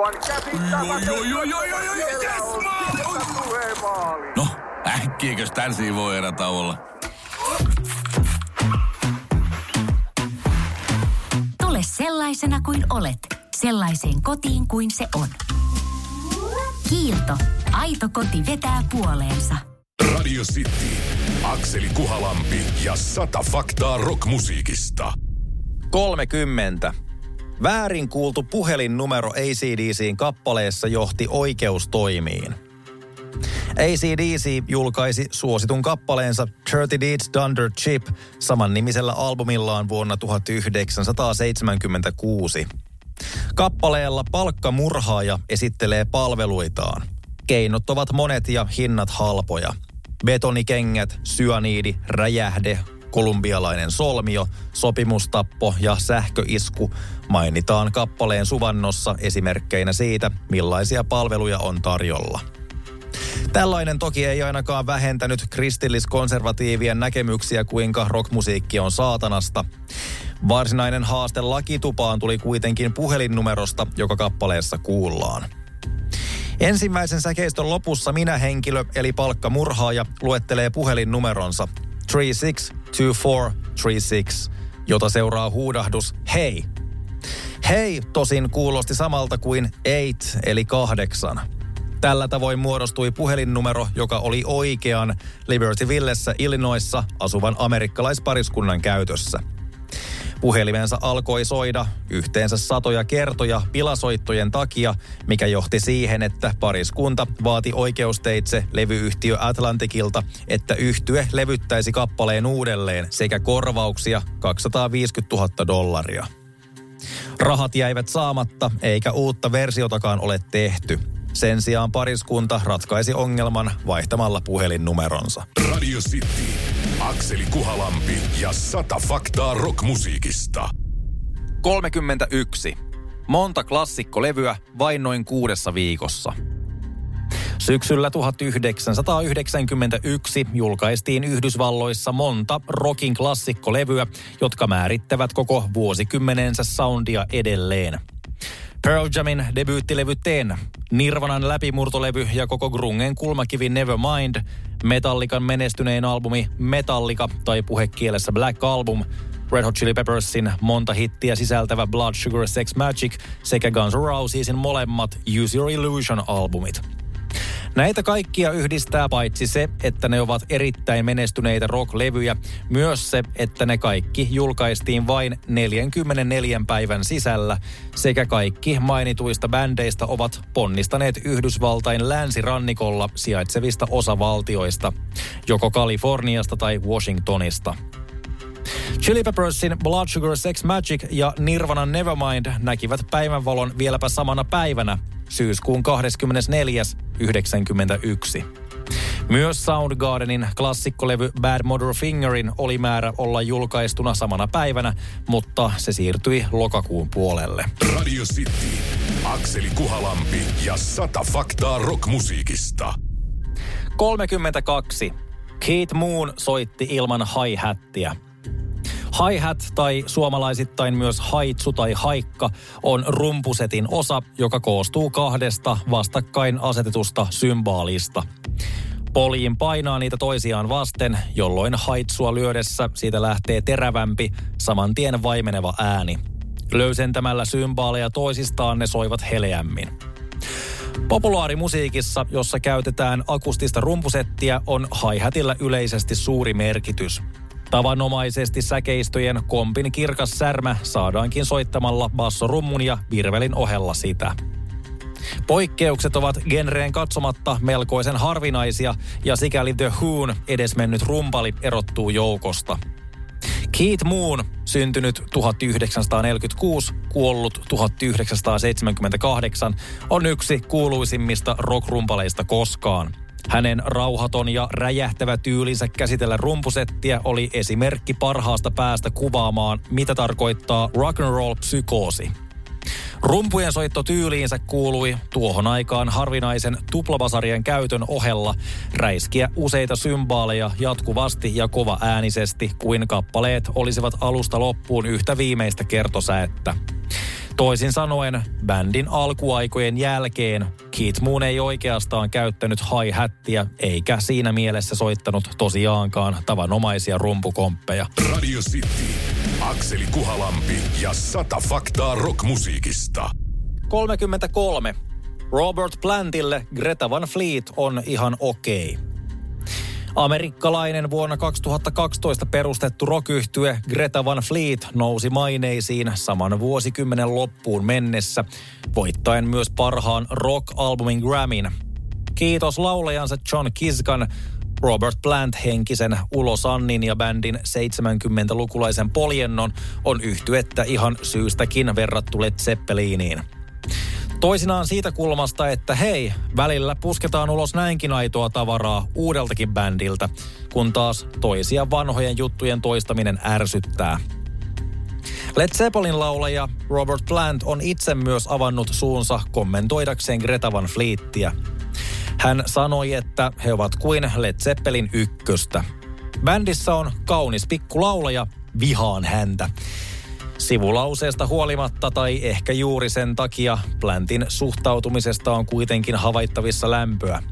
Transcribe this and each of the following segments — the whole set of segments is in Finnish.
Aivan yes. No, äkkiäkös tän voi erä olla? Tule sellaisena kuin olet, sellaiseen kotiin kuin se on. Kiilto. Aito koti vetää puoleensa. Radio City. Akseli Kuhalampi ja sata faktaa rockmusiikista. 30. Väärin kuultu puhelinnumero ACDCin kappaleessa johti oikeustoimiin. ACDC julkaisi suositun kappaleensa 30 Deeds Dunder Chip saman nimisellä albumillaan vuonna 1976. Kappaleella palkkamurhaaja esittelee palveluitaan. Keinot ovat monet ja hinnat halpoja. Betonikengät, syaniidi, räjähde, kolumbialainen solmio, sopimustappo ja sähköisku mainitaan kappaleen suvannossa esimerkkeinä siitä, millaisia palveluja on tarjolla. Tällainen toki ei ainakaan vähentänyt kristilliskonservatiivien näkemyksiä, kuinka rockmusiikki on saatanasta. Varsinainen haaste lakitupaan tuli kuitenkin puhelinnumerosta, joka kappaleessa kuullaan. Ensimmäisen säkeistön lopussa minä henkilö, eli palkkamurhaaja, luettelee puhelinnumeronsa 362436, jota seuraa huudahdus hei. Hei tosin kuulosti samalta kuin eight, eli kahdeksan. Tällä tavoin muodostui puhelinnumero, joka oli oikean Libertyvillessä Illinoissa asuvan amerikkalaispariskunnan käytössä. Puhelimensa alkoi soida yhteensä satoja kertoja pilasoittojen takia, mikä johti siihen, että pariskunta vaati oikeusteitse levyyhtiö Atlantikilta, että yhtye levyttäisi kappaleen uudelleen sekä korvauksia 250 000 dollaria. Rahat jäivät saamatta, eikä uutta versiotakaan ole tehty. Sen sijaan pariskunta ratkaisi ongelman vaihtamalla puhelinnumeronsa. Radio City. Akseli Kuhalampi ja sata faktaa rockmusiikista. 31. Monta klassikkolevyä vain noin kuudessa viikossa. Syksyllä 1991 julkaistiin Yhdysvalloissa monta rockin klassikkolevyä, jotka määrittävät koko vuosikymmenensä soundia edelleen. Pearl Jamin debyyttilevy Ten, Nirvanan läpimurtolevy ja koko grungen kulmakivi Nevermind, Metallican menestynein albumi Metallica tai puhekielessä Black Album, Red Hot Chili Peppersin monta hittiä sisältävä Blood Sugar Sex Magic sekä Guns N' Rosesin molemmat Use Your Illusion-albumit. Näitä kaikkia yhdistää paitsi se, että ne ovat erittäin menestyneitä rock-levyjä, myös se, että ne kaikki julkaistiin vain 44 päivän sisällä, sekä kaikki mainituista bändeistä ovat ponnistaneet Yhdysvaltain länsirannikolla sijaitsevista osavaltioista, joko Kaliforniasta tai Washingtonista. Chili Peppersin Blood Sugar Sex Magic ja Nirvanan Nevermind näkivät päivänvalon vieläpä samana päivänä, syyskuun 24. 91. Myös Soundgardenin klassikkolevy Bad Motor Fingerin oli määrä olla julkaistuna samana päivänä, mutta se siirtyi lokakuun puolelle. Radio City. Akseli Kuhalampi ja sata faktaa rockmusiikista. 32. Keith Moon soitti ilman hi-hattia. Hi-hat tai suomalaisittain myös haitsu tai haikka on rumpusetin osa, joka koostuu kahdesta vastakkain asetetusta symbaalista. Poljin painaa niitä toisiaan vasten, jolloin haitsua lyödessä siitä lähtee terävämpi, saman tien vaimeneva ääni. Löysentämällä symbaaleja toisistaan ne soivat heleämmin. Populaarimusiikissa, jossa käytetään akustista rumpusettiä, on hi yleisesti suuri merkitys. Tavanomaisesti säkeistöjen kompin kirkas särmä saadaankin soittamalla bassorummun ja virvelin ohella sitä. Poikkeukset ovat genreen katsomatta melkoisen harvinaisia ja sikäli The Who'n edesmennyt rumpali erottuu joukosta. Keith Moon, syntynyt 1946, kuollut 1978, on yksi kuuluisimmista rockrumpaleista koskaan. Hänen rauhaton ja räjähtävä tyylinsä käsitellä rumpusettiä oli esimerkki parhaasta päästä kuvaamaan, mitä tarkoittaa rock and roll psykoosi. Rumpujen soitto tyyliinsä kuului tuohon aikaan harvinaisen tuplabasarien käytön ohella räiskiä useita symbaaleja jatkuvasti ja kova äänisesti, kuin kappaleet olisivat alusta loppuun yhtä viimeistä kertosäettä. Toisin sanoen, bändin alkuaikojen jälkeen Keith Moon ei oikeastaan käyttänyt hi-hattia eikä siinä mielessä soittanut tosiaankaan tavanomaisia rumpukomppeja. Radio City, Akseli Kuhalampi ja sata faktaa rockmusiikista. 33. Robert Plantille Greta Van Fleet on ihan okei. Okay. Amerikkalainen vuonna 2012 perustettu rock Greta Van Fleet nousi maineisiin saman vuosikymmenen loppuun mennessä, voittaen myös parhaan rock-albumin Grammyn. Kiitos laulajansa John Kiskan, Robert Plant henkisen Ulo Sannin ja bändin 70-lukulaisen poljennon on yhtyettä ihan syystäkin verrattu Led Zeppeliniin. Toisinaan siitä kulmasta, että hei, välillä pusketaan ulos näinkin aitoa tavaraa uudeltakin bändiltä, kun taas toisia vanhojen juttujen toistaminen ärsyttää. Led Zeppelin laulaja Robert Plant on itse myös avannut suunsa kommentoidakseen Greta Van Fleettiä. Hän sanoi, että he ovat kuin Led Zeppelin ykköstä. Bändissä on kaunis pikkulaulaja, vihaan häntä. Sivulauseesta huolimatta tai ehkä juuri sen takia Plantin suhtautumisesta on kuitenkin havaittavissa lämpöä.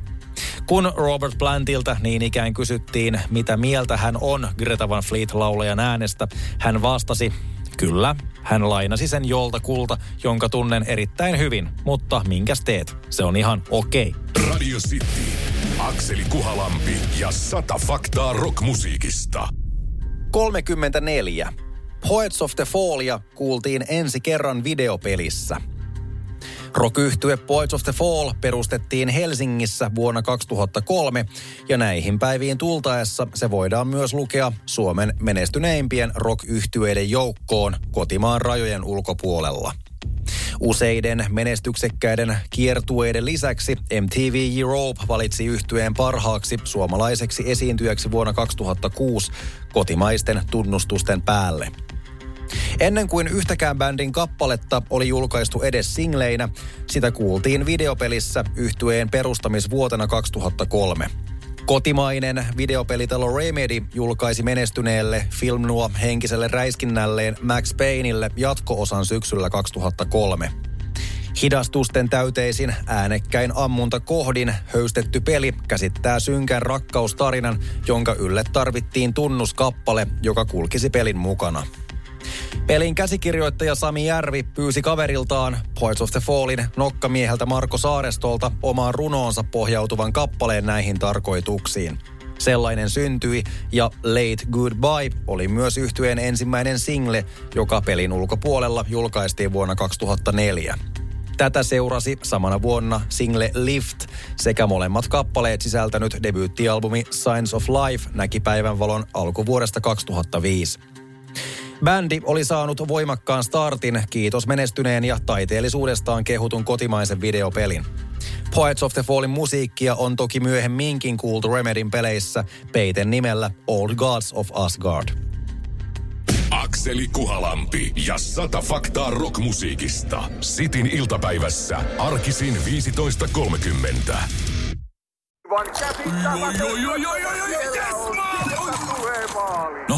Kun Robert Plantilta niin ikään kysyttiin, mitä mieltä hän on Greta Van Fleet-laulajan äänestä, hän vastasi, kyllä, hän lainasi sen joltakulta, jonka tunnen erittäin hyvin, mutta minkäs teet? Se on ihan okei. Okay. Radio City, Akseli Kuhalampi ja sata faktaa rockmusiikista. 34. Poets of the Fallia kuultiin ensi kerran videopelissä. rock Poets of the Fall perustettiin Helsingissä vuonna 2003 ja näihin päiviin tultaessa se voidaan myös lukea Suomen menestyneimpien rock joukkoon kotimaan rajojen ulkopuolella. Useiden menestyksekkäiden kiertueiden lisäksi MTV Europe valitsi yhtyeen parhaaksi suomalaiseksi esiintyjäksi vuonna 2006 kotimaisten tunnustusten päälle. Ennen kuin yhtäkään bändin kappaletta oli julkaistu edes singleinä, sitä kuultiin videopelissä yhtyeen perustamisvuotena 2003. Kotimainen videopelitalo Remedy julkaisi menestyneelle Film Noir henkiselle räiskinnälleen Max Payneille jatko-osan syksyllä 2003. Hidastusten täyteisin äänekkäin ammunta kohdin höystetty peli käsittää synkän rakkaustarinan, jonka ylle tarvittiin tunnuskappale, joka kulkisi pelin mukana. Pelin käsikirjoittaja Sami Järvi pyysi kaveriltaan Poets of the Fallin nokkamieheltä Marko Saarestolta omaan runoonsa pohjautuvan kappaleen näihin tarkoituksiin. Sellainen syntyi ja Late Goodbye oli myös yhtyeen ensimmäinen single, joka pelin ulkopuolella julkaistiin vuonna 2004. Tätä seurasi samana vuonna single Lift sekä molemmat kappaleet sisältänyt debyyttialbumi Signs of Life näki päivänvalon alkuvuodesta 2005. Bändi oli saanut voimakkaan startin, kiitos menestyneen ja taiteellisuudestaan kehutun kotimaisen videopelin. Poets of the Fallin musiikkia on toki myöhemminkin kuultu Remedin peleissä peiten nimellä Old Gods of Asgard. Akseli Kuhalampi ja sata faktaa rockmusiikista. Sitin iltapäivässä. Arkisin 15.30. No,